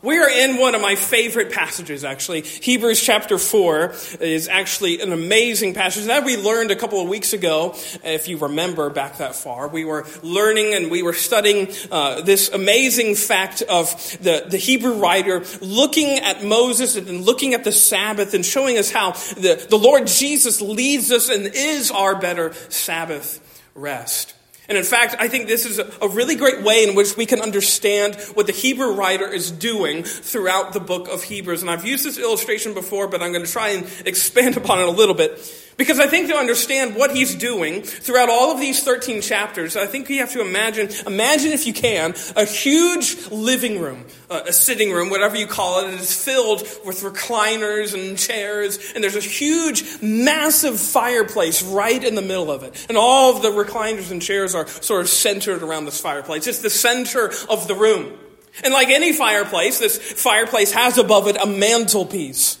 we are in one of my favorite passages, actually. Hebrews chapter 4 is actually an amazing passage that we learned a couple of weeks ago. If you remember back that far, we were learning and we were studying uh, this amazing fact of the, the Hebrew writer looking at Moses and looking at the Sabbath and showing us how the, the Lord Jesus leads us and is our better Sabbath rest. And in fact, I think this is a really great way in which we can understand what the Hebrew writer is doing throughout the book of Hebrews. And I've used this illustration before, but I'm going to try and expand upon it a little bit. Because I think to understand what he's doing throughout all of these 13 chapters, I think you have to imagine, imagine if you can, a huge living room, a sitting room, whatever you call it. It is filled with recliners and chairs, and there's a huge, massive fireplace right in the middle of it. And all of the recliners and chairs are sort of centered around this fireplace. It's the center of the room. And like any fireplace, this fireplace has above it a mantelpiece.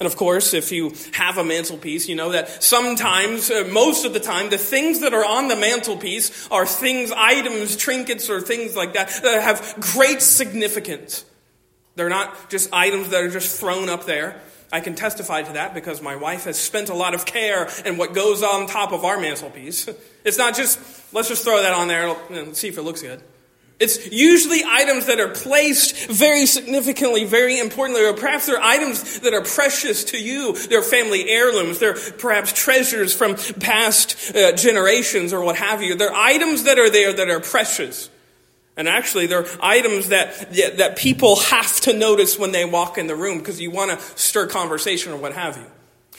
And of course, if you have a mantelpiece, you know that sometimes, uh, most of the time, the things that are on the mantelpiece are things, items, trinkets, or things like that that have great significance. They're not just items that are just thrown up there. I can testify to that because my wife has spent a lot of care in what goes on top of our mantelpiece. It's not just, let's just throw that on there and see if it looks good. It's usually items that are placed very significantly, very importantly, or perhaps they're items that are precious to you. They're family heirlooms. They're perhaps treasures from past uh, generations or what have you. They're items that are there that are precious. And actually, they're items that, that people have to notice when they walk in the room because you want to stir conversation or what have you.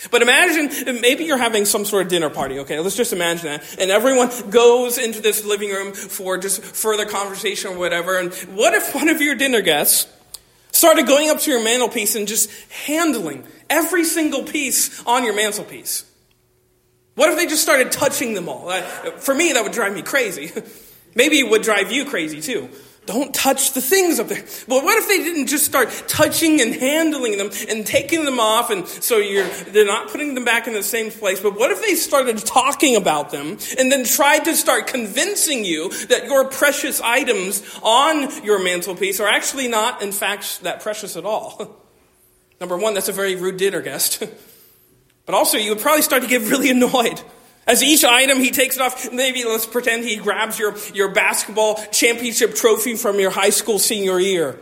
But imagine, maybe you're having some sort of dinner party, okay? Let's just imagine that. And everyone goes into this living room for just further conversation or whatever. And what if one of your dinner guests started going up to your mantelpiece and just handling every single piece on your mantelpiece? What if they just started touching them all? For me, that would drive me crazy. Maybe it would drive you crazy too. Don't touch the things up there. But what if they didn't just start touching and handling them and taking them off and so you're, they're not putting them back in the same place? But what if they started talking about them and then tried to start convincing you that your precious items on your mantelpiece are actually not, in fact, that precious at all? Number one, that's a very rude dinner guest. but also, you would probably start to get really annoyed. As each item he takes it off, maybe let's pretend he grabs your, your basketball championship trophy from your high school senior year.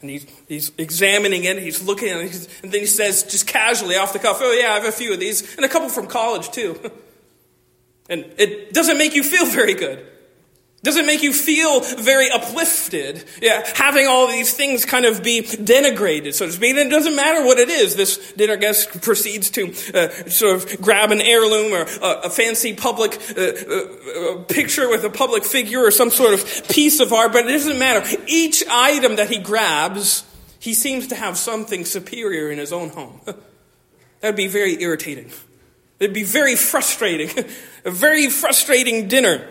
And he's, he's examining it, he's looking at it, and then he says, just casually off the cuff, Oh, yeah, I have a few of these, and a couple from college, too. and it doesn't make you feel very good. Does it make you feel very uplifted? Yeah, having all these things kind of be denigrated, so to speak. And it doesn't matter what it is. This dinner guest proceeds to uh, sort of grab an heirloom or a, a fancy public uh, uh, picture with a public figure or some sort of piece of art, but it doesn't matter. Each item that he grabs, he seems to have something superior in his own home. That'd be very irritating. It'd be very frustrating. a very frustrating dinner.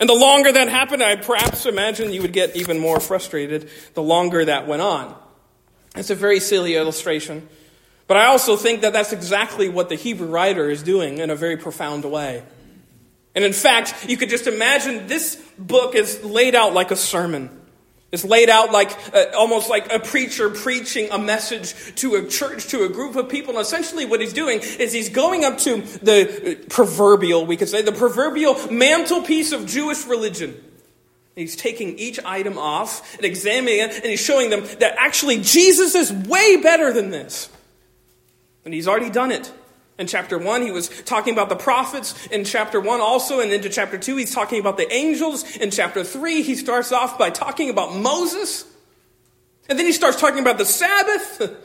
And the longer that happened, I perhaps imagine you would get even more frustrated the longer that went on. It's a very silly illustration. But I also think that that's exactly what the Hebrew writer is doing in a very profound way. And in fact, you could just imagine this book is laid out like a sermon. It's laid out like uh, almost like a preacher preaching a message to a church, to a group of people. And essentially, what he's doing is he's going up to the proverbial, we could say, the proverbial mantelpiece of Jewish religion. He's taking each item off and examining it, and he's showing them that actually Jesus is way better than this. And he's already done it. In chapter 1, he was talking about the prophets. In chapter 1, also, and into chapter 2, he's talking about the angels. In chapter 3, he starts off by talking about Moses. And then he starts talking about the Sabbath.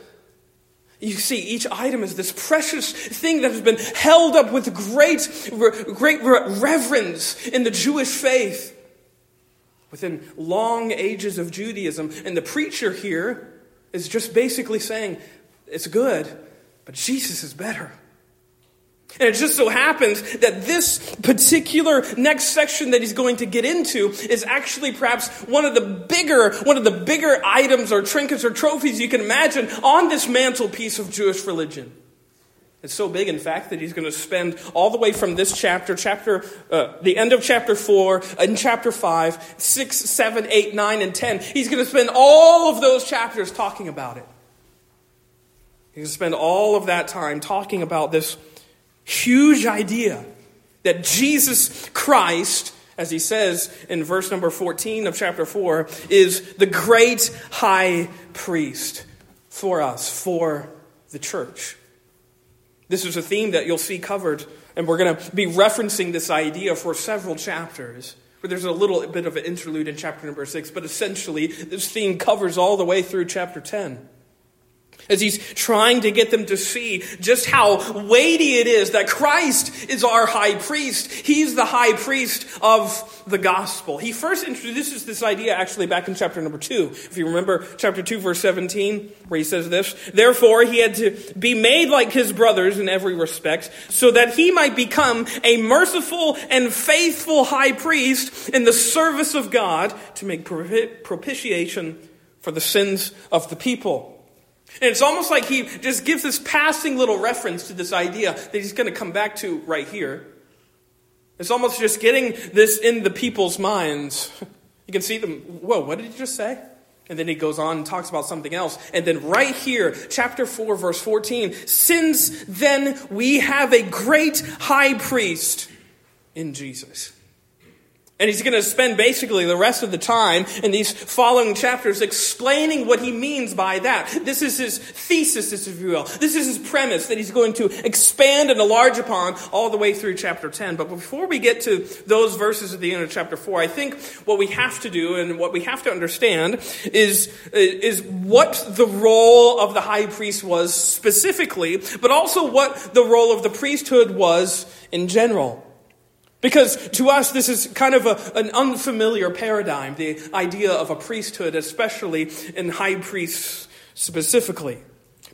You see, each item is this precious thing that has been held up with great, great reverence in the Jewish faith within long ages of Judaism. And the preacher here is just basically saying, it's good, but Jesus is better. And it just so happens that this particular next section that he's going to get into is actually perhaps one of the bigger, one of the bigger items or trinkets or trophies you can imagine on this mantelpiece of Jewish religion. It's so big, in fact, that he's going to spend all the way from this chapter, chapter, uh, the end of chapter 4, and chapter 5, 6, 7, 8, 9, and 10. He's going to spend all of those chapters talking about it. He's going to spend all of that time talking about this huge idea that Jesus Christ, as he says in verse number 14 of chapter 4, is the great high priest for us, for the church. This is a theme that you'll see covered, and we're going to be referencing this idea for several chapters. Where there's a little bit of an interlude in chapter number six, but essentially this theme covers all the way through chapter 10 as he's trying to get them to see just how weighty it is that Christ is our high priest. He's the high priest of the gospel. He first introduces this idea actually back in chapter number 2. If you remember chapter 2 verse 17 where he says this, therefore he had to be made like his brothers in every respect so that he might become a merciful and faithful high priest in the service of God to make propitiation for the sins of the people. And it's almost like he just gives this passing little reference to this idea that he's going to come back to right here. It's almost just getting this in the people's minds. You can see them, whoa, what did he just say? And then he goes on and talks about something else. And then right here, chapter 4, verse 14, since then we have a great high priest in Jesus. And he's going to spend basically the rest of the time in these following chapters explaining what he means by that. This is his thesis, if you will. This is his premise that he's going to expand and enlarge upon all the way through chapter 10. But before we get to those verses at the end of chapter 4, I think what we have to do and what we have to understand is, uh, is what the role of the high priest was specifically, but also what the role of the priesthood was in general. Because to us, this is kind of a, an unfamiliar paradigm, the idea of a priesthood, especially in high priests specifically.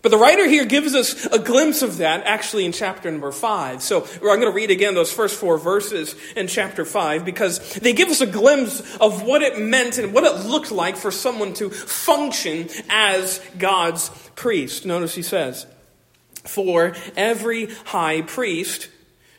But the writer here gives us a glimpse of that actually in chapter number five. So I'm going to read again those first four verses in chapter five because they give us a glimpse of what it meant and what it looked like for someone to function as God's priest. Notice he says, For every high priest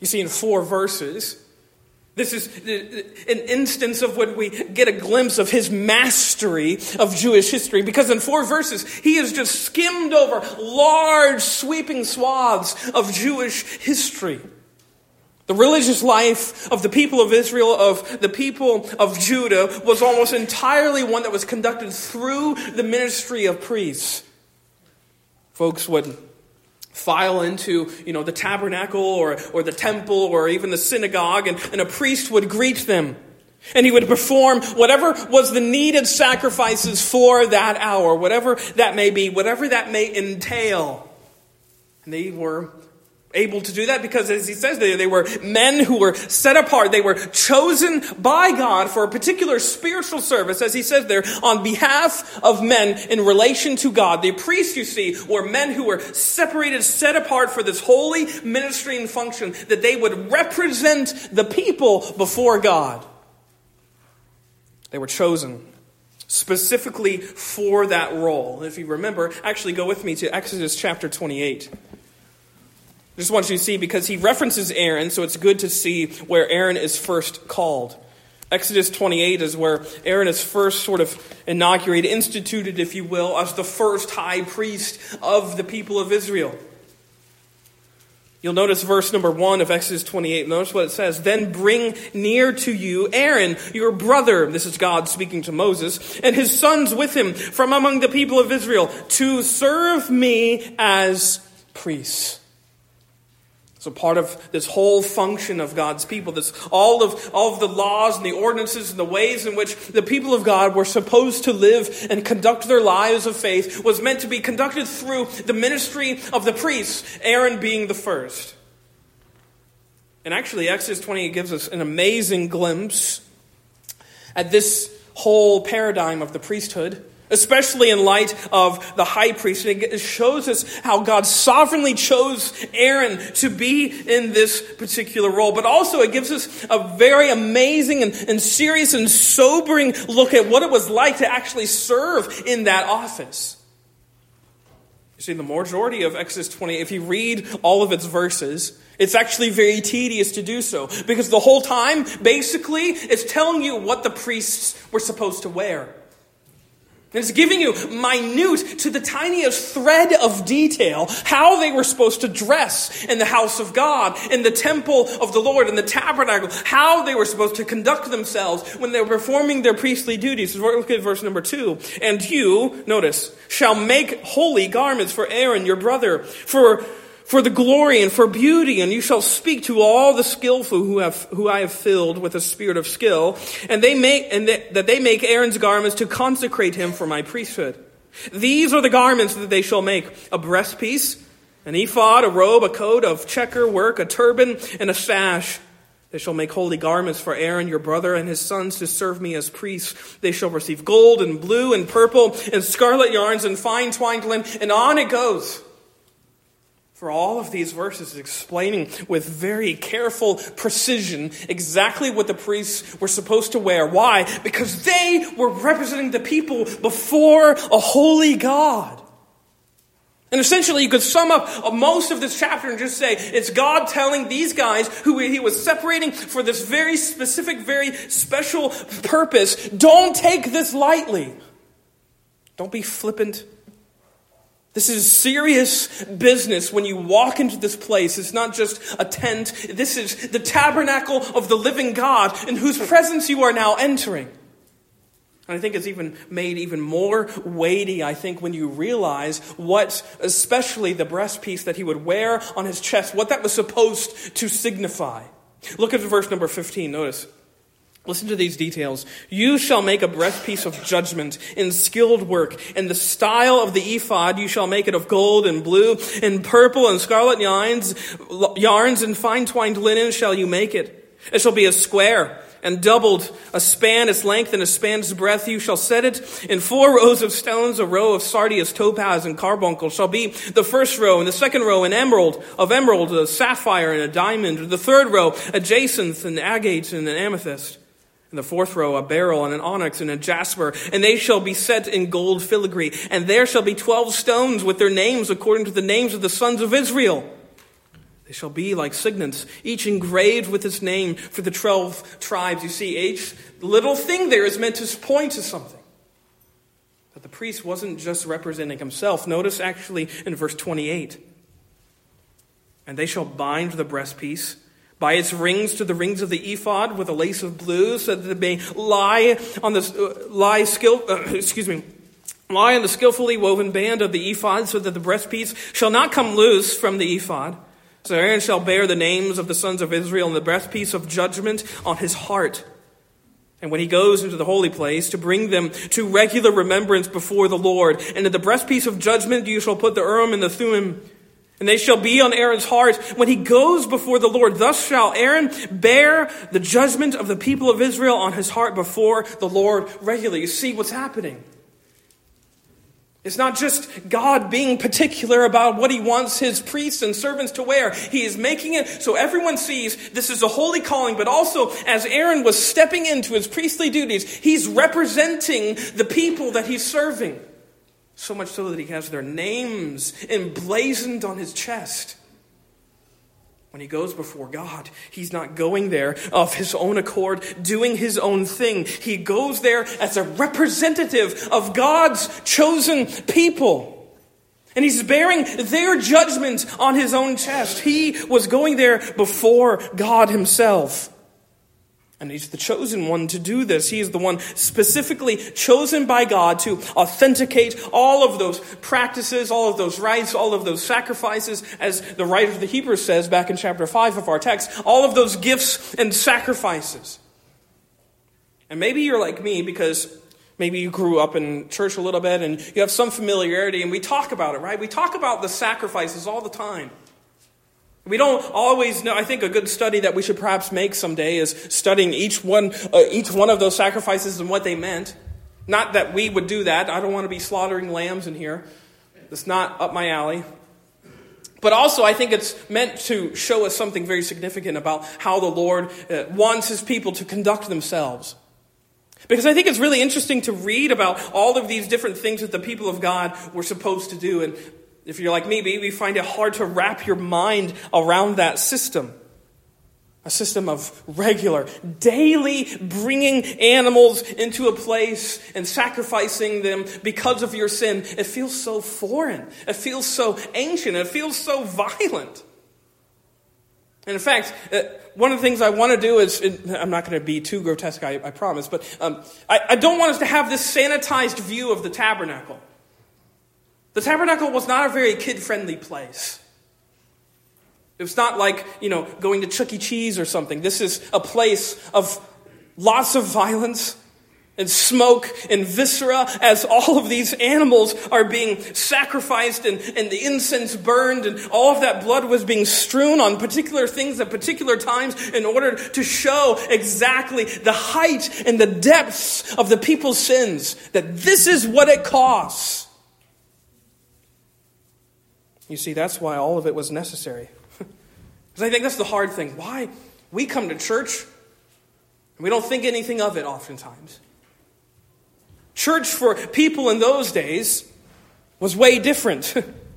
You see, in four verses, this is an instance of when we get a glimpse of his mastery of Jewish history. Because in four verses, he has just skimmed over large, sweeping swaths of Jewish history. The religious life of the people of Israel, of the people of Judah, was almost entirely one that was conducted through the ministry of priests. Folks would file into, you know, the tabernacle or, or the temple or even the synagogue and, and a priest would greet them. And he would perform whatever was the needed sacrifices for that hour, whatever that may be, whatever that may entail. And they were able to do that because, as he says there, they were men who were set apart. They were chosen by God for a particular spiritual service, as he says there, on behalf of men in relation to God. The priests, you see, were men who were separated, set apart for this holy ministry and function that they would represent the people before God. They were chosen specifically for that role. If you remember, actually go with me to Exodus chapter 28. I just want you to see because he references Aaron, so it's good to see where Aaron is first called. Exodus 28 is where Aaron is first sort of inaugurated, instituted, if you will, as the first high priest of the people of Israel. You'll notice verse number 1 of Exodus 28. Notice what it says. Then bring near to you Aaron, your brother, this is God speaking to Moses, and his sons with him from among the people of Israel, to serve me as priests. So part of this whole function of God's people, this all of all of the laws and the ordinances and the ways in which the people of God were supposed to live and conduct their lives of faith was meant to be conducted through the ministry of the priests, Aaron being the first. And actually, Exodus 28 gives us an amazing glimpse at this whole paradigm of the priesthood especially in light of the high priest. And it shows us how God sovereignly chose Aaron to be in this particular role. But also, it gives us a very amazing and, and serious and sobering look at what it was like to actually serve in that office. You see, the majority of Exodus 20, if you read all of its verses, it's actually very tedious to do so because the whole time, basically, it's telling you what the priests were supposed to wear. It's giving you minute to the tiniest thread of detail how they were supposed to dress in the house of God, in the temple of the Lord, in the tabernacle, how they were supposed to conduct themselves when they were performing their priestly duties. Look at verse number two. And you, notice, shall make holy garments for Aaron your brother, for for the glory and for beauty, and you shall speak to all the skillful who have who I have filled with a spirit of skill, and they make and they, that they make Aaron's garments to consecrate him for my priesthood. These are the garments that they shall make: a breastpiece, an ephod, a robe, a coat of checker work, a turban, and a sash. They shall make holy garments for Aaron your brother and his sons to serve me as priests. They shall receive gold and blue and purple and scarlet yarns and fine twined linen, and on it goes for all of these verses explaining with very careful precision exactly what the priests were supposed to wear. Why? Because they were representing the people before a holy God. And essentially, you could sum up most of this chapter and just say it's God telling these guys who he was separating for this very specific, very special purpose don't take this lightly. Don't be flippant this is serious business when you walk into this place. It's not just a tent. This is the tabernacle of the living God in whose presence you are now entering. And I think it's even made even more weighty, I think, when you realize what, especially the breastpiece that he would wear on his chest, what that was supposed to signify. Look at verse number 15. Notice. Listen to these details. You shall make a breastpiece of judgment in skilled work. In the style of the ephod, you shall make it of gold and blue and purple and scarlet yarns, yarns and fine twined linen shall you make it. It shall be a square and doubled a span its length and a span's breadth. You shall set it in four rows of stones. A row of sardius, topaz, and carbuncle shall be the first row, and the second row an emerald of emerald, a sapphire, and a diamond. The third row a jacinth, and agate, and an amethyst. In the fourth row, a beryl and an onyx and a jasper, and they shall be set in gold filigree. And there shall be twelve stones with their names according to the names of the sons of Israel. They shall be like signets, each engraved with its name for the twelve tribes. You see, each little thing there is meant to point to something. But the priest wasn't just representing himself. Notice actually in verse 28 and they shall bind the breastpiece by its rings to the rings of the ephod with a lace of blue, so that it may lie on the uh, lie skill. Uh, excuse me. Lie on the skillfully woven band of the ephod, so that the breastpiece shall not come loose from the ephod. So Aaron shall bear the names of the sons of Israel and the breastpiece of judgment on his heart. And when he goes into the holy place to bring them to regular remembrance before the Lord, and in the breastpiece of judgment you shall put the Urim and the Thummim, and they shall be on Aaron's heart when he goes before the Lord. Thus shall Aaron bear the judgment of the people of Israel on his heart before the Lord regularly. You see what's happening. It's not just God being particular about what he wants his priests and servants to wear. He is making it so everyone sees this is a holy calling, but also as Aaron was stepping into his priestly duties, he's representing the people that he's serving. So much so that he has their names emblazoned on his chest. When he goes before God, he's not going there of his own accord, doing his own thing. He goes there as a representative of God's chosen people. And he's bearing their judgment on his own chest. He was going there before God himself. And he's the chosen one to do this. He is the one specifically chosen by God to authenticate all of those practices, all of those rites, all of those sacrifices, as the writer of the Hebrews says back in chapter 5 of our text, all of those gifts and sacrifices. And maybe you're like me because maybe you grew up in church a little bit and you have some familiarity, and we talk about it, right? We talk about the sacrifices all the time. We don't always know. I think a good study that we should perhaps make someday is studying each one, uh, each one of those sacrifices and what they meant. Not that we would do that. I don't want to be slaughtering lambs in here. That's not up my alley. But also, I think it's meant to show us something very significant about how the Lord uh, wants his people to conduct themselves. Because I think it's really interesting to read about all of these different things that the people of God were supposed to do. And if you're like me, maybe you find it hard to wrap your mind around that system. A system of regular, daily bringing animals into a place and sacrificing them because of your sin. It feels so foreign. It feels so ancient. It feels so violent. And in fact, uh, one of the things I want to do is, I'm not going to be too grotesque, I, I promise, but um, I, I don't want us to have this sanitized view of the tabernacle. The tabernacle was not a very kid friendly place. It was not like, you know, going to Chuck E. Cheese or something. This is a place of lots of violence and smoke and viscera as all of these animals are being sacrificed and, and the incense burned and all of that blood was being strewn on particular things at particular times in order to show exactly the height and the depths of the people's sins. That this is what it costs you see, that's why all of it was necessary. Because I think that's the hard thing. Why? We come to church and we don't think anything of it oftentimes. Church for people in those days was way different.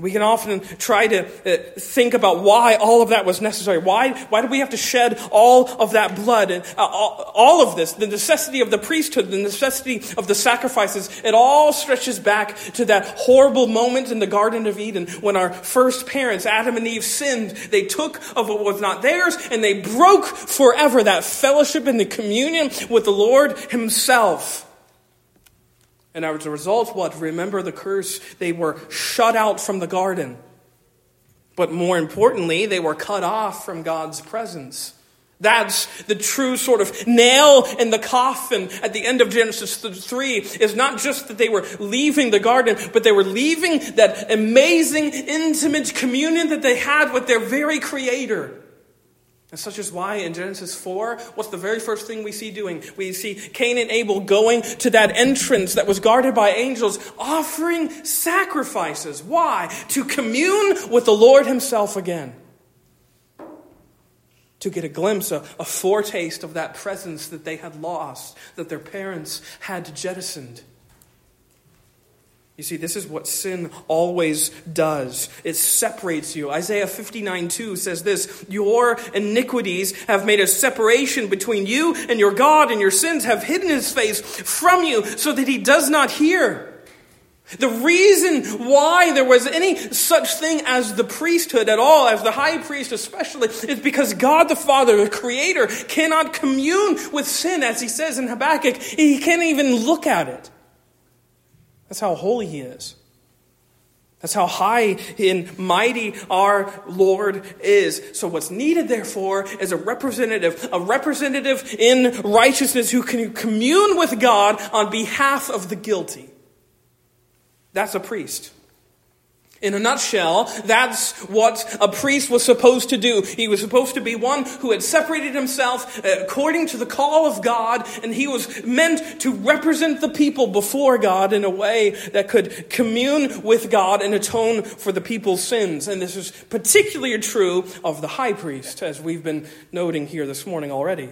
We can often try to uh, think about why all of that was necessary. Why, why did we have to shed all of that blood? And uh, all of this, the necessity of the priesthood, the necessity of the sacrifices, it all stretches back to that horrible moment in the Garden of Eden when our first parents, Adam and Eve, sinned. They took of what was not theirs and they broke forever that fellowship and the communion with the Lord Himself. And as a result, what? Remember the curse. They were shut out from the garden. But more importantly, they were cut off from God's presence. That's the true sort of nail in the coffin at the end of Genesis 3 is not just that they were leaving the garden, but they were leaving that amazing, intimate communion that they had with their very creator. And such is why in Genesis 4, what's the very first thing we see doing? We see Cain and Abel going to that entrance that was guarded by angels, offering sacrifices. Why? To commune with the Lord Himself again. To get a glimpse, a, a foretaste of that presence that they had lost, that their parents had jettisoned. You see, this is what sin always does. It separates you. Isaiah 59 2 says this Your iniquities have made a separation between you and your God, and your sins have hidden his face from you so that he does not hear. The reason why there was any such thing as the priesthood at all, as the high priest especially, is because God the Father, the Creator, cannot commune with sin, as he says in Habakkuk. He can't even look at it. That's how holy he is. That's how high and mighty our Lord is. So, what's needed, therefore, is a representative, a representative in righteousness who can commune with God on behalf of the guilty. That's a priest. In a nutshell, that's what a priest was supposed to do. He was supposed to be one who had separated himself uh, according to the call of God, and he was meant to represent the people before God in a way that could commune with God and atone for the people's sins. And this is particularly true of the high priest, as we've been noting here this morning already.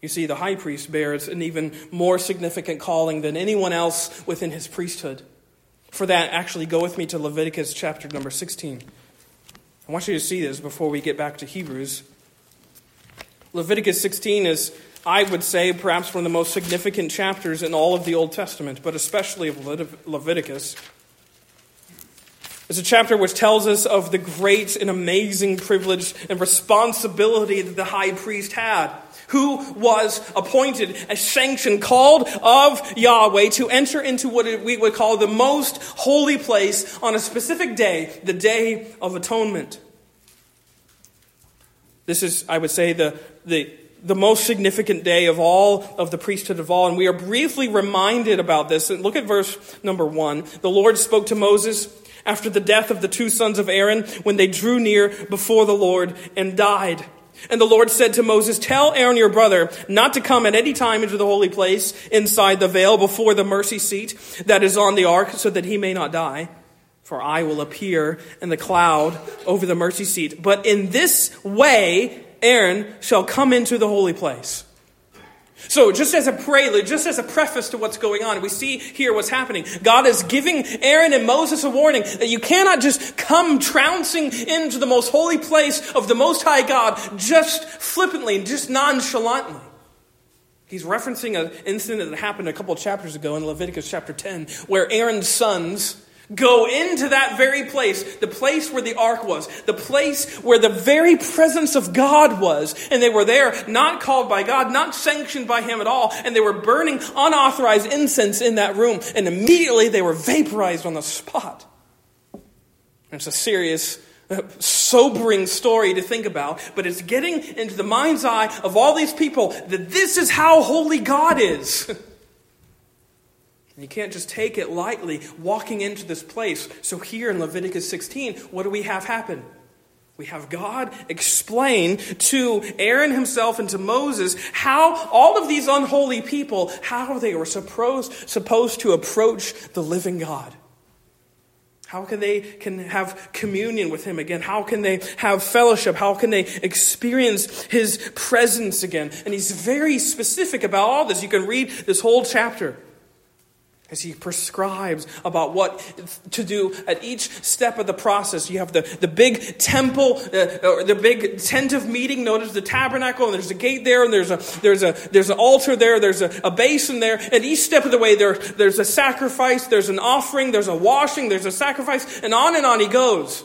You see, the high priest bears an even more significant calling than anyone else within his priesthood. For that, actually go with me to Leviticus chapter number 16. I want you to see this before we get back to Hebrews. Leviticus 16 is, I would say, perhaps one of the most significant chapters in all of the Old Testament, but especially of Leviticus. It's a chapter which tells us of the great and amazing privilege and responsibility that the high priest had, who was appointed, a sanction called of Yahweh to enter into what we would call the most holy place on a specific day, the Day of Atonement. This is, I would say, the, the, the most significant day of all of the priesthood of all. And we are briefly reminded about this. And look at verse number one. The Lord spoke to Moses after the death of the two sons of Aaron when they drew near before the Lord and died. And the Lord said to Moses, Tell Aaron your brother not to come at any time into the holy place inside the veil before the mercy seat that is on the ark, so that he may not die. For I will appear in the cloud over the mercy seat. But in this way, Aaron shall come into the holy place. So, just as a prelude, just as a preface to what's going on, we see here what's happening. God is giving Aaron and Moses a warning that you cannot just come trouncing into the most holy place of the Most High God just flippantly, and just nonchalantly. He's referencing an incident that happened a couple chapters ago in Leviticus chapter 10, where Aaron's sons Go into that very place, the place where the ark was, the place where the very presence of God was. And they were there, not called by God, not sanctioned by Him at all. And they were burning unauthorized incense in that room. And immediately they were vaporized on the spot. It's a serious, uh, sobering story to think about, but it's getting into the mind's eye of all these people that this is how holy God is. And you can't just take it lightly walking into this place. So, here in Leviticus 16, what do we have happen? We have God explain to Aaron himself and to Moses how all of these unholy people, how they were supposed, supposed to approach the living God. How can they can have communion with him again? How can they have fellowship? How can they experience his presence again? And he's very specific about all this. You can read this whole chapter as he prescribes about what to do at each step of the process. You have the, the big temple, uh, or the big tent of meeting. Notice the tabernacle, and there's a gate there, and there's a there's a there's an altar there, there's a, a basin there. And each step of the way, there there's a sacrifice, there's an offering, there's a washing, there's a sacrifice, and on and on he goes.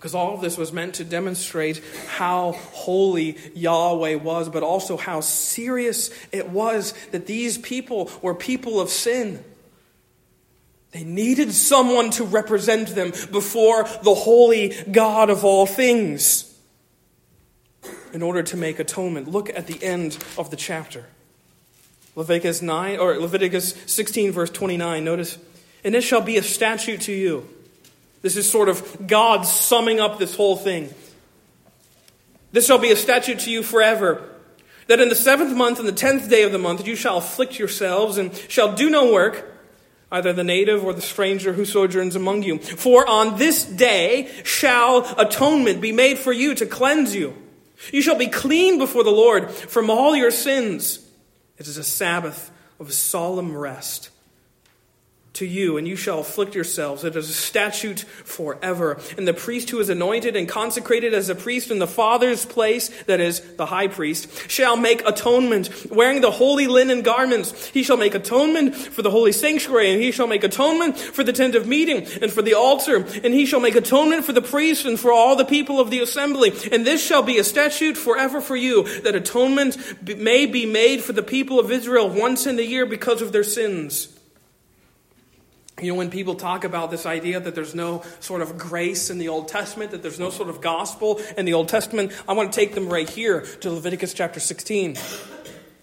Because all of this was meant to demonstrate how holy Yahweh was, but also how serious it was that these people were people of sin. They needed someone to represent them before the holy God of all things in order to make atonement. Look at the end of the chapter. Leviticus 9 or Leviticus 16 verse 29 notice and it shall be a statute to you this is sort of God summing up this whole thing. This shall be a statute to you forever. That in the seventh month and the tenth day of the month you shall afflict yourselves and shall do no work, either the native or the stranger who sojourns among you. For on this day shall atonement be made for you to cleanse you. You shall be clean before the Lord from all your sins. It is a Sabbath of solemn rest to you, and you shall afflict yourselves. It is a statute forever. And the priest who is anointed and consecrated as a priest in the Father's place, that is, the high priest, shall make atonement, wearing the holy linen garments. He shall make atonement for the holy sanctuary, and he shall make atonement for the tent of meeting, and for the altar, and he shall make atonement for the priest and for all the people of the assembly. And this shall be a statute forever for you, that atonement may be made for the people of Israel once in the year because of their sins. You know, when people talk about this idea that there's no sort of grace in the Old Testament, that there's no sort of gospel in the Old Testament, I want to take them right here to Leviticus chapter 16.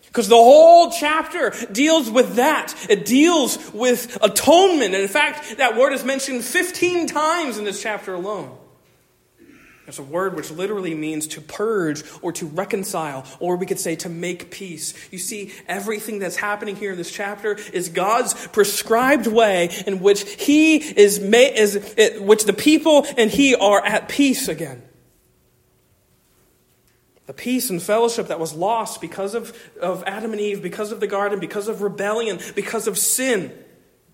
Because the whole chapter deals with that. It deals with atonement. And in fact, that word is mentioned 15 times in this chapter alone. It's a word which literally means to purge or to reconcile, or we could say to make peace. You see, everything that's happening here in this chapter is God's prescribed way in which He is, made, is which the people and He are at peace again. The peace and fellowship that was lost because of, of Adam and Eve, because of the garden, because of rebellion, because of sin.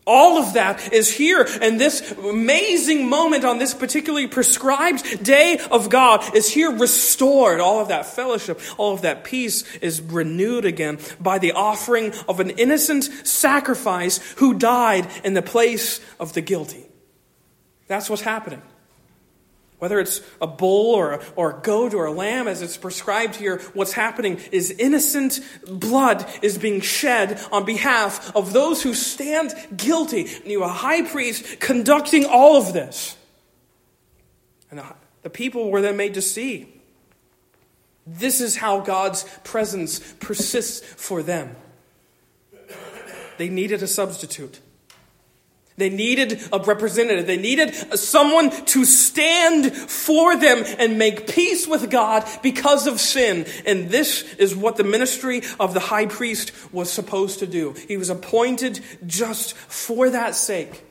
All of that is here. And this amazing moment on this particularly prescribed day of God is here restored. All of that fellowship, all of that peace is renewed again by the offering of an innocent sacrifice who died in the place of the guilty. That's what's happening. Whether it's a bull or a, or a goat or a lamb, as it's prescribed here, what's happening is innocent blood is being shed on behalf of those who stand guilty. And you have a high priest conducting all of this. And the, the people were then made to see. This is how God's presence persists for them. They needed a substitute. They needed a representative. They needed someone to stand for them and make peace with God because of sin. And this is what the ministry of the high priest was supposed to do. He was appointed just for that sake.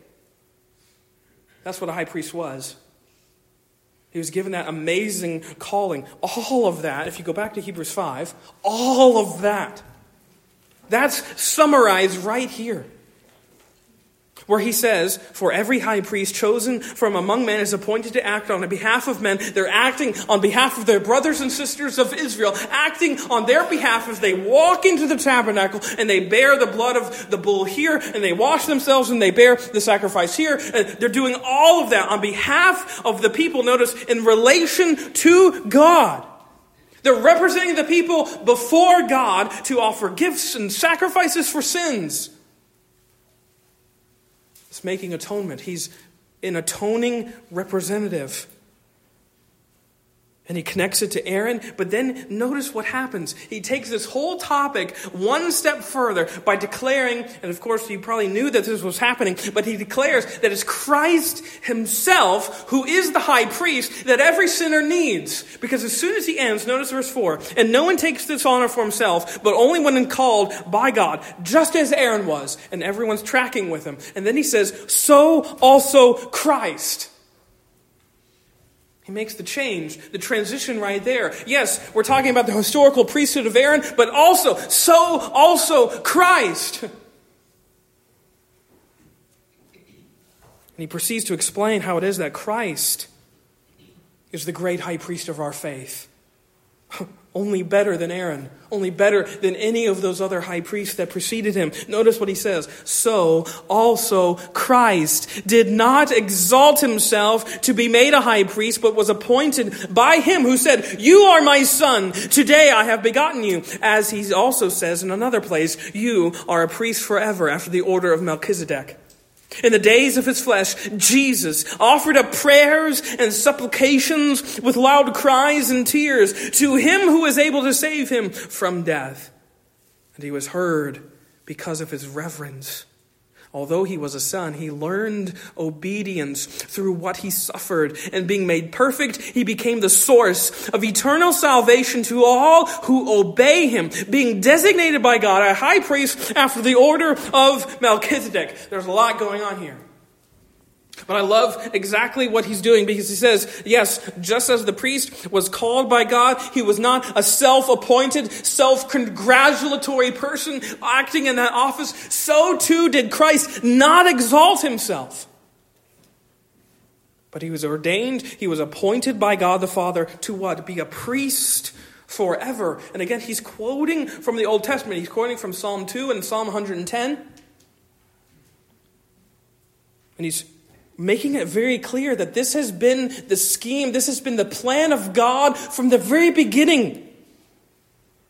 That's what a high priest was. He was given that amazing calling. All of that, if you go back to Hebrews 5, all of that, that's summarized right here where he says, For every high priest chosen from among men is appointed to act on behalf of men. They're acting on behalf of their brothers and sisters of Israel, acting on their behalf as they walk into the tabernacle and they bear the blood of the bull here and they wash themselves and they bear the sacrifice here. And they're doing all of that on behalf of the people, notice, in relation to God. They're representing the people before God to offer gifts and sacrifices for sins. Making atonement. He's an atoning representative. And he connects it to Aaron, but then notice what happens. He takes this whole topic one step further by declaring, and of course he probably knew that this was happening, but he declares that it's Christ himself who is the high priest that every sinner needs. Because as soon as he ends, notice verse 4, and no one takes this honor for himself, but only when called by God, just as Aaron was, and everyone's tracking with him. And then he says, so also Christ. He makes the change, the transition right there. Yes, we're talking about the historical priesthood of Aaron, but also, so also Christ. And he proceeds to explain how it is that Christ is the great high priest of our faith. Only better than Aaron. Only better than any of those other high priests that preceded him. Notice what he says. So also Christ did not exalt himself to be made a high priest, but was appointed by him who said, You are my son. Today I have begotten you. As he also says in another place, You are a priest forever after the order of Melchizedek. In the days of his flesh, Jesus offered up prayers and supplications with loud cries and tears to him who is able to save him from death. And he was heard because of his reverence. Although he was a son, he learned obedience through what he suffered. And being made perfect, he became the source of eternal salvation to all who obey him, being designated by God a high priest after the order of Melchizedek. There's a lot going on here. But I love exactly what he's doing because he says, yes, just as the priest was called by God, he was not a self appointed, self congratulatory person acting in that office, so too did Christ not exalt himself. But he was ordained, he was appointed by God the Father to what? Be a priest forever. And again, he's quoting from the Old Testament. He's quoting from Psalm 2 and Psalm 110. And he's making it very clear that this has been the scheme, this has been the plan of God from the very beginning.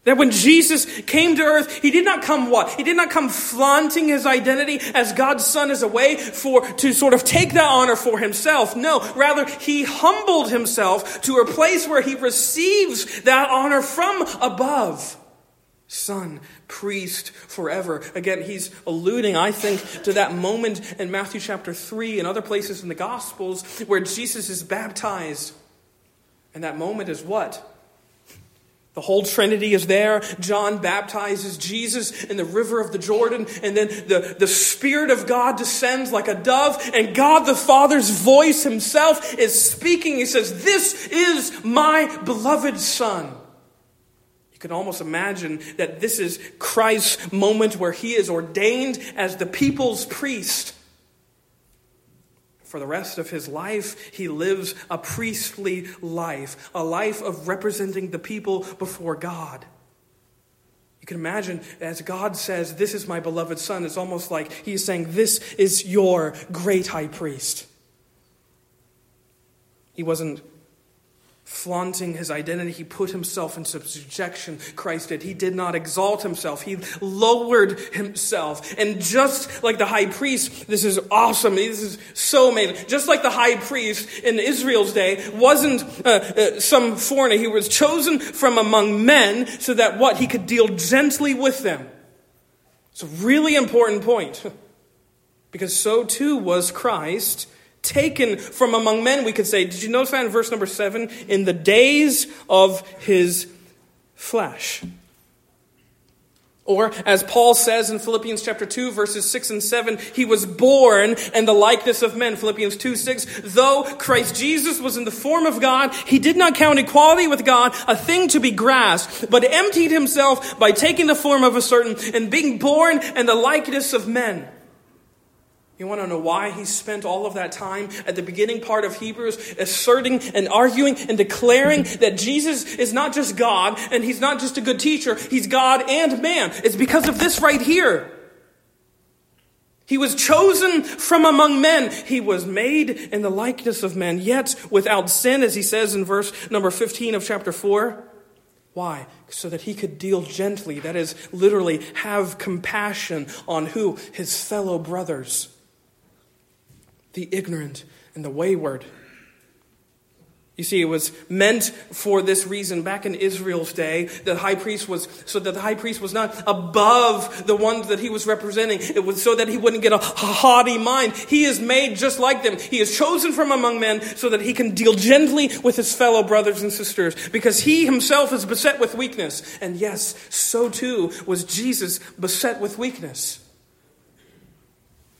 That when Jesus came to earth, he did not come what? He did not come flaunting his identity as God's son as a way for, to sort of take that honor for himself. No, rather, he humbled himself to a place where he receives that honor from above. Son, priest forever. Again, he's alluding, I think, to that moment in Matthew chapter 3 and other places in the Gospels where Jesus is baptized. And that moment is what? The whole Trinity is there. John baptizes Jesus in the river of the Jordan, and then the, the Spirit of God descends like a dove, and God the Father's voice himself is speaking. He says, This is my beloved Son can almost imagine that this is Christ's moment where he is ordained as the people's priest. For the rest of his life, he lives a priestly life, a life of representing the people before God. You can imagine as God says, This is my beloved Son, it's almost like he's saying, This is your great high priest. He wasn't flaunting his identity, he put himself into subjection. Christ did. He did not exalt himself, he lowered himself. And just like the high priest, this is awesome. This is so amazing. Just like the high priest in Israel's day wasn't uh, uh, some foreigner, he was chosen from among men so that what? He could deal gently with them. It's a really important point. Because so too was Christ taken from among men, we could say. Did you notice that in verse number seven? In the days of his flesh. Or, as Paul says in Philippians chapter 2, verses 6 and 7, he was born in the likeness of men. Philippians 2 6. Though Christ Jesus was in the form of God, he did not count equality with God a thing to be grasped, but emptied himself by taking the form of a certain and being born in the likeness of men. You want to know why he spent all of that time at the beginning part of Hebrews asserting and arguing and declaring that Jesus is not just God and he's not just a good teacher, he's God and man. It's because of this right here. He was chosen from among men. He was made in the likeness of men, yet without sin, as he says in verse number 15 of chapter 4. Why? So that he could deal gently, that is, literally have compassion on who? His fellow brothers the ignorant and the wayward. You see, it was meant for this reason back in Israel's day. The high priest was so that the high priest was not above the ones that he was representing. It was so that he wouldn't get a haughty mind. He is made just like them. He is chosen from among men so that he can deal gently with his fellow brothers and sisters because he himself is beset with weakness. And yes, so too was Jesus beset with weakness.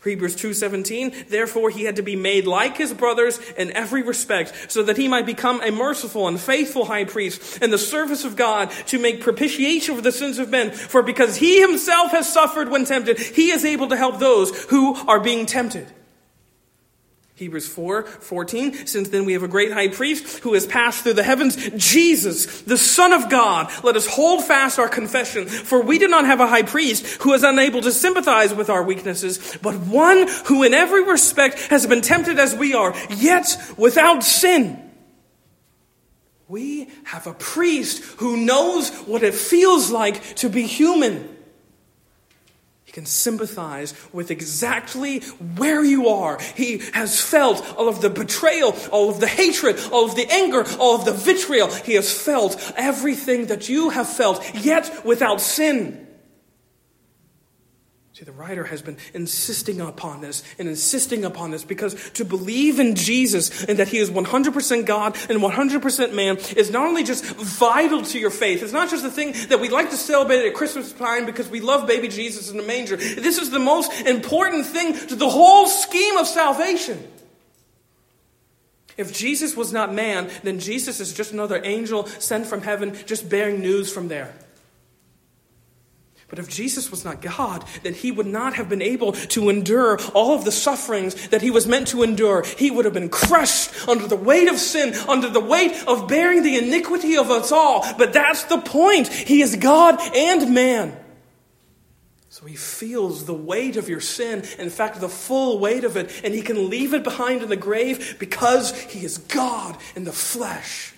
Hebrews 2:17 Therefore he had to be made like his brothers in every respect so that he might become a merciful and faithful high priest in the service of God to make propitiation for the sins of men. For because he himself has suffered when tempted he is able to help those who are being tempted Hebrews 4 14. Since then we have a great high priest who has passed through the heavens, Jesus, the Son of God. Let us hold fast our confession, for we do not have a high priest who is unable to sympathize with our weaknesses, but one who in every respect has been tempted as we are, yet without sin. We have a priest who knows what it feels like to be human. Can sympathize with exactly where you are. He has felt all of the betrayal, all of the hatred, all of the anger, all of the vitriol. He has felt everything that you have felt, yet without sin. See, the writer has been insisting upon this and insisting upon this because to believe in Jesus and that he is 100% God and 100% man is not only just vital to your faith, it's not just a thing that we like to celebrate at Christmas time because we love baby Jesus in the manger. This is the most important thing to the whole scheme of salvation. If Jesus was not man, then Jesus is just another angel sent from heaven, just bearing news from there. But if Jesus was not God, then he would not have been able to endure all of the sufferings that he was meant to endure. He would have been crushed under the weight of sin, under the weight of bearing the iniquity of us all. But that's the point. He is God and man. So he feels the weight of your sin, in fact, the full weight of it, and he can leave it behind in the grave because he is God in the flesh.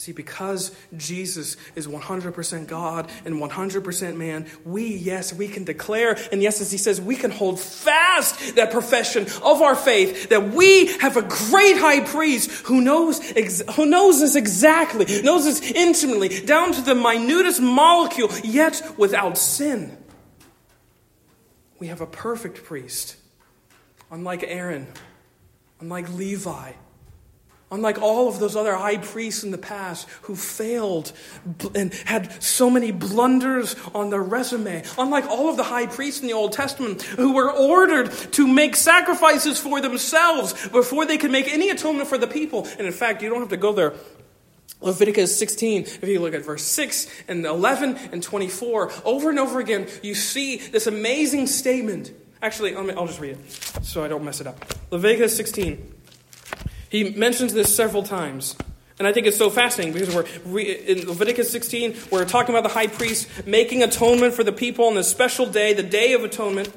See, because Jesus is 100% God and 100% man, we, yes, we can declare, and yes, as he says, we can hold fast that profession of our faith that we have a great high priest who knows, who knows us exactly, knows us intimately, down to the minutest molecule, yet without sin. We have a perfect priest, unlike Aaron, unlike Levi Unlike all of those other high priests in the past who failed and had so many blunders on their resume, unlike all of the high priests in the Old Testament who were ordered to make sacrifices for themselves before they could make any atonement for the people. And in fact, you don't have to go there Leviticus 16, if you look at verse 6 and 11 and 24, over and over again, you see this amazing statement. Actually, I'll just read it so I don't mess it up. Leviticus 16. He mentions this several times. And I think it's so fascinating because we're in Leviticus 16, we're talking about the high priest making atonement for the people on this special day, the day of atonement.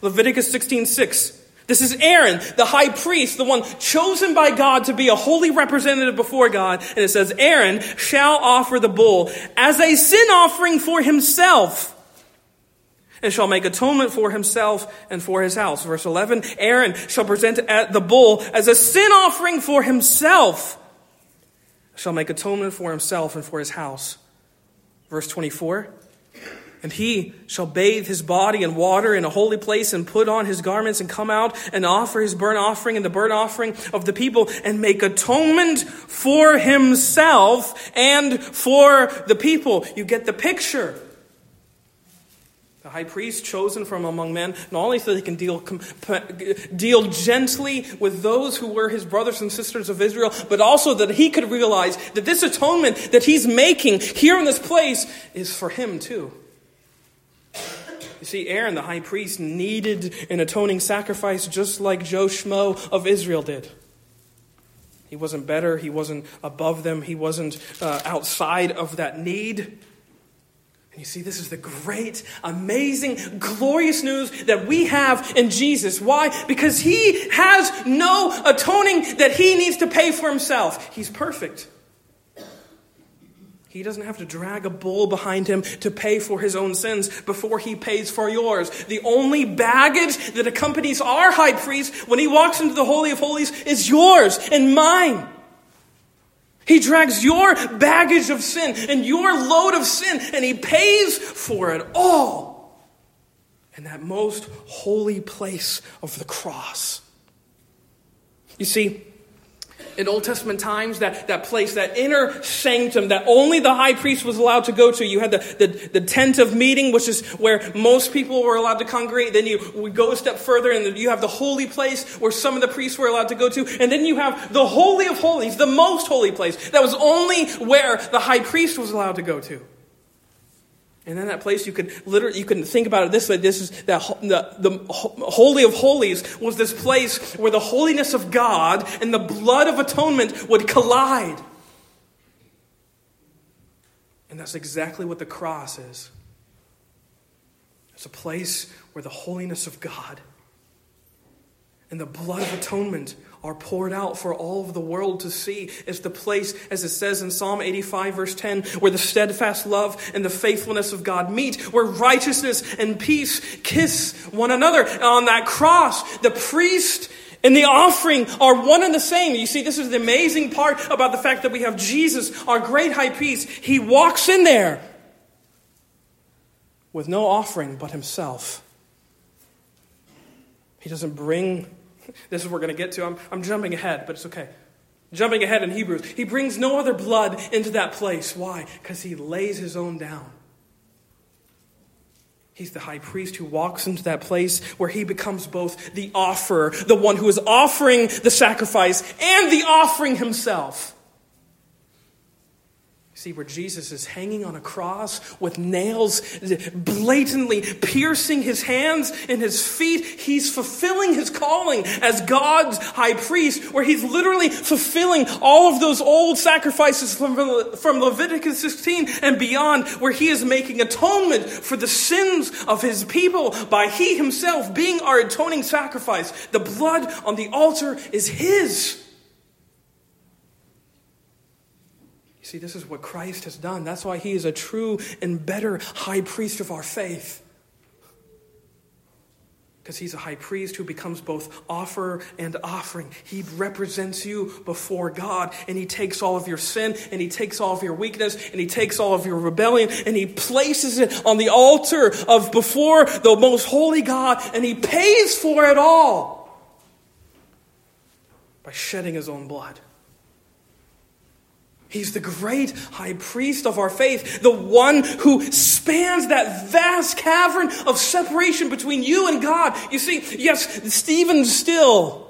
Leviticus 16, 6. This is Aaron, the high priest, the one chosen by God to be a holy representative before God. And it says, Aaron shall offer the bull as a sin offering for himself and shall make atonement for himself and for his house. Verse 11, Aaron shall present the bull as a sin offering for himself, shall make atonement for himself and for his house. Verse 24, and he shall bathe his body in water in a holy place and put on his garments and come out and offer his burnt offering and the burnt offering of the people and make atonement for himself and for the people. You get the picture. The high priest chosen from among men, not only so he can deal, deal gently with those who were his brothers and sisters of Israel, but also that he could realize that this atonement that he's making here in this place is for him too. You see, Aaron, the high priest, needed an atoning sacrifice just like Joe Schmo of Israel did. He wasn't better, he wasn't above them, he wasn't uh, outside of that need. And you see, this is the great, amazing, glorious news that we have in Jesus. Why? Because he has no atoning that he needs to pay for himself. He's perfect. He doesn't have to drag a bull behind him to pay for his own sins before he pays for yours. The only baggage that accompanies our high priest when he walks into the Holy of Holies is yours and mine. He drags your baggage of sin and your load of sin, and he pays for it all in that most holy place of the cross. You see, in Old Testament times, that, that place, that inner sanctum that only the high priest was allowed to go to. You had the, the, the tent of meeting, which is where most people were allowed to congregate. Then you would go a step further, and you have the holy place where some of the priests were allowed to go to. And then you have the Holy of Holies, the most holy place. That was only where the high priest was allowed to go to. And in that place, you could literally, you can think about it this way. This is that the, the Holy of Holies was this place where the holiness of God and the blood of atonement would collide. And that's exactly what the cross is. It's a place where the holiness of God and the blood of atonement are poured out for all of the world to see. It's the place, as it says in Psalm 85, verse 10, where the steadfast love and the faithfulness of God meet, where righteousness and peace kiss one another. On that cross, the priest and the offering are one and the same. You see, this is the amazing part about the fact that we have Jesus, our great high priest. He walks in there with no offering but himself. He doesn't bring this is what we're going to get to. I'm, I'm jumping ahead, but it's okay. Jumping ahead in Hebrews. He brings no other blood into that place. Why? Because he lays his own down. He's the high priest who walks into that place where he becomes both the offerer, the one who is offering the sacrifice, and the offering himself. See, where Jesus is hanging on a cross with nails blatantly piercing his hands and his feet, he's fulfilling his calling as God's high priest, where he's literally fulfilling all of those old sacrifices from, from Leviticus 16 and beyond, where he is making atonement for the sins of his people by he himself being our atoning sacrifice. The blood on the altar is his. See, this is what Christ has done. That's why he is a true and better high priest of our faith. Because he's a high priest who becomes both offer and offering. He represents you before God, and he takes all of your sin, and he takes all of your weakness, and he takes all of your rebellion, and he places it on the altar of before the most holy God, and he pays for it all by shedding his own blood. He's the great high priest of our faith, the one who spans that vast cavern of separation between you and God. You see, yes, Stephen still,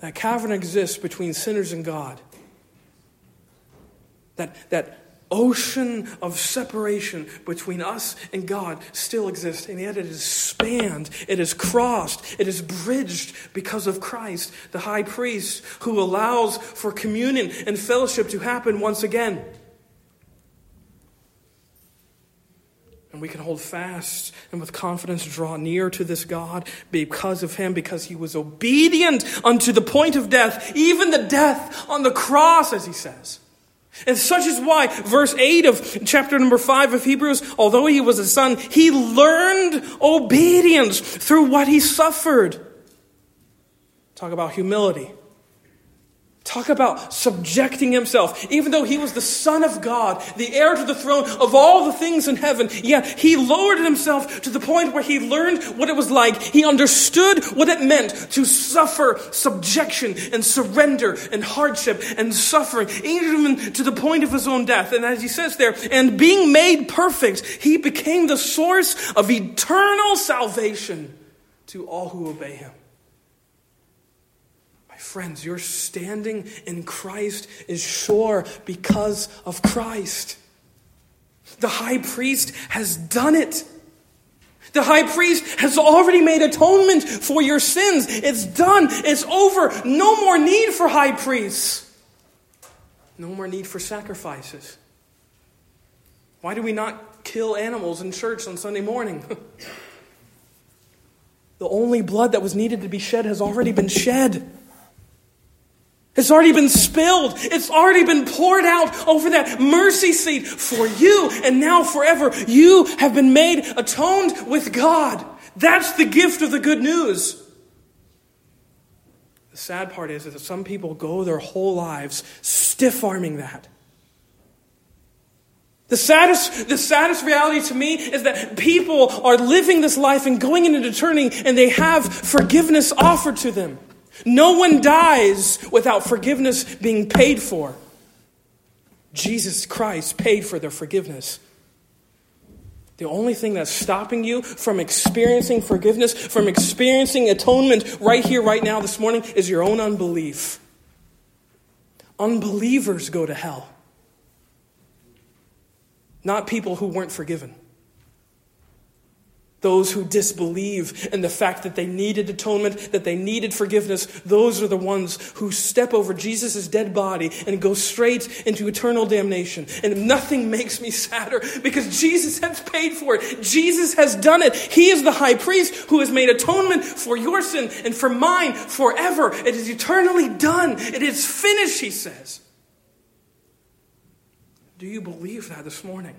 that cavern exists between sinners and God. that, that ocean of separation between us and God still exists, and yet it is spanned, it is crossed, it is bridged because of Christ, the high priest, who allows for communion and fellowship to happen once again. And we can hold fast and with confidence draw near to this God because of him, because he was obedient unto the point of death, even the death on the cross, as he says. And such is why, verse 8 of chapter number 5 of Hebrews, although he was a son, he learned obedience through what he suffered. Talk about humility. Talk about subjecting himself. Even though he was the Son of God, the heir to the throne of all the things in heaven, yet he lowered himself to the point where he learned what it was like. He understood what it meant to suffer subjection and surrender and hardship and suffering, even to the point of his own death. And as he says there, and being made perfect, he became the source of eternal salvation to all who obey him. Friends, your standing in Christ is sure because of Christ. The high priest has done it. The high priest has already made atonement for your sins. It's done. It's over. No more need for high priests. No more need for sacrifices. Why do we not kill animals in church on Sunday morning? the only blood that was needed to be shed has already been shed. It's already been spilled. It's already been poured out over that mercy seat for you and now forever. You have been made atoned with God. That's the gift of the good news. The sad part is that some people go their whole lives stiff arming that. The saddest, the saddest reality to me is that people are living this life and going into eternity and they have forgiveness offered to them. No one dies without forgiveness being paid for. Jesus Christ paid for their forgiveness. The only thing that's stopping you from experiencing forgiveness, from experiencing atonement right here, right now, this morning, is your own unbelief. Unbelievers go to hell, not people who weren't forgiven. Those who disbelieve in the fact that they needed atonement, that they needed forgiveness, those are the ones who step over Jesus' dead body and go straight into eternal damnation. And nothing makes me sadder because Jesus has paid for it. Jesus has done it. He is the high priest who has made atonement for your sin and for mine forever. It is eternally done. It is finished, he says. Do you believe that this morning?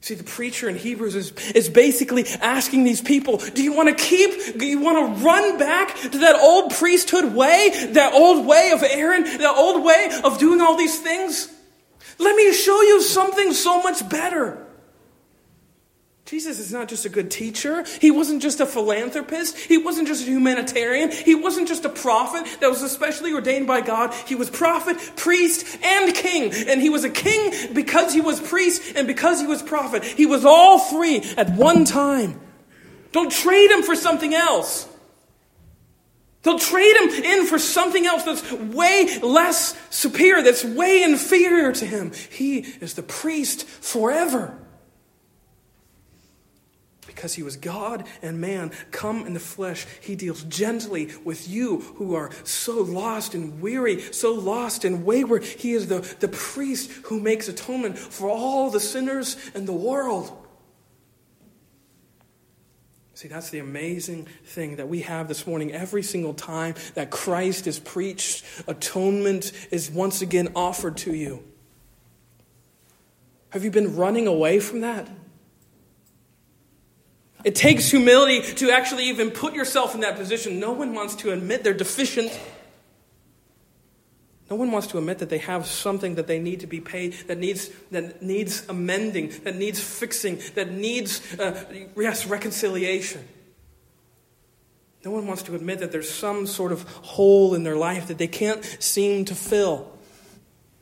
See, the preacher in Hebrews is, is basically asking these people, do you want to keep, do you want to run back to that old priesthood way, that old way of Aaron, that old way of doing all these things? Let me show you something so much better. Jesus is not just a good teacher. He wasn't just a philanthropist. He wasn't just a humanitarian. He wasn't just a prophet that was especially ordained by God. He was prophet, priest, and king. And he was a king because he was priest and because he was prophet. He was all three at one time. Don't trade him for something else. They'll trade him in for something else that's way less superior, that's way inferior to him. He is the priest forever because he was God and man come in the flesh, he deals gently with you who are so lost and weary, so lost and wayward. He is the, the priest who makes atonement for all the sinners in the world. See, that's the amazing thing that we have this morning. Every single time that Christ is preached, atonement is once again offered to you. Have you been running away from that? It takes humility to actually even put yourself in that position. No one wants to admit they're deficient. No one wants to admit that they have something that they need to be paid, that needs, that needs amending, that needs fixing, that needs, uh, yes, reconciliation. No one wants to admit that there's some sort of hole in their life that they can't seem to fill.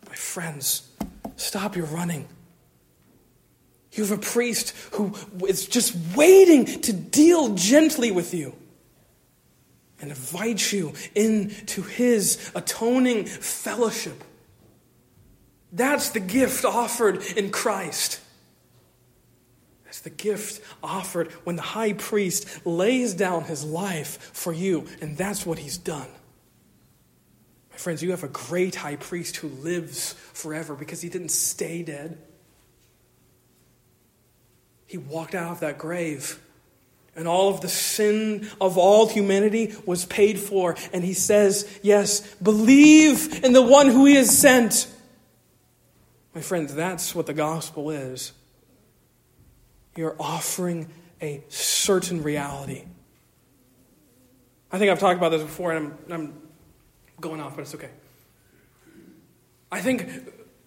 My friends, stop your running. You have a priest who is just waiting to deal gently with you and invite you into his atoning fellowship. That's the gift offered in Christ. That's the gift offered when the high priest lays down his life for you, and that's what he's done. My friends, you have a great high priest who lives forever because he didn't stay dead. He walked out of that grave and all of the sin of all humanity was paid for. And he says, Yes, believe in the one who he has sent. My friends, that's what the gospel is. You're offering a certain reality. I think I've talked about this before, and I'm, I'm going off, but it's okay. I think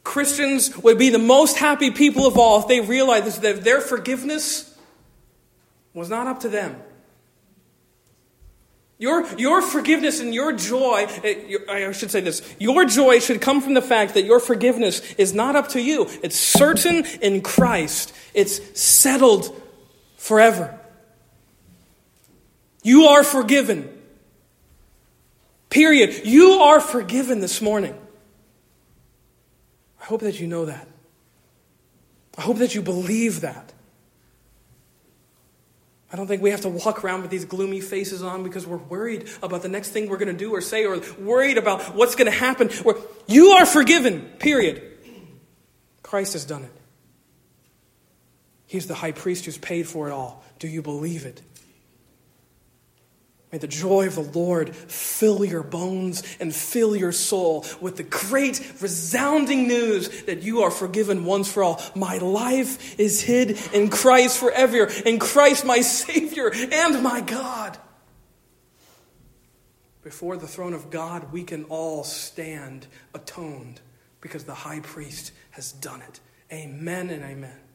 Christians would be the most happy people of all if they realized that their forgiveness was not up to them. Your, your forgiveness and your joy, eh, I should say this, your joy should come from the fact that your forgiveness is not up to you. It's certain in Christ, it's settled forever. You are forgiven. Period. You are forgiven this morning. I hope that you know that. I hope that you believe that. I don't think we have to walk around with these gloomy faces on because we're worried about the next thing we're going to do or say or worried about what's going to happen. Or you are forgiven, period. Christ has done it. He's the high priest who's paid for it all. Do you believe it? May the joy of the Lord fill your bones and fill your soul with the great, resounding news that you are forgiven once for all. My life is hid in Christ forever, in Christ my Savior and my God. Before the throne of God, we can all stand atoned because the high priest has done it. Amen and amen.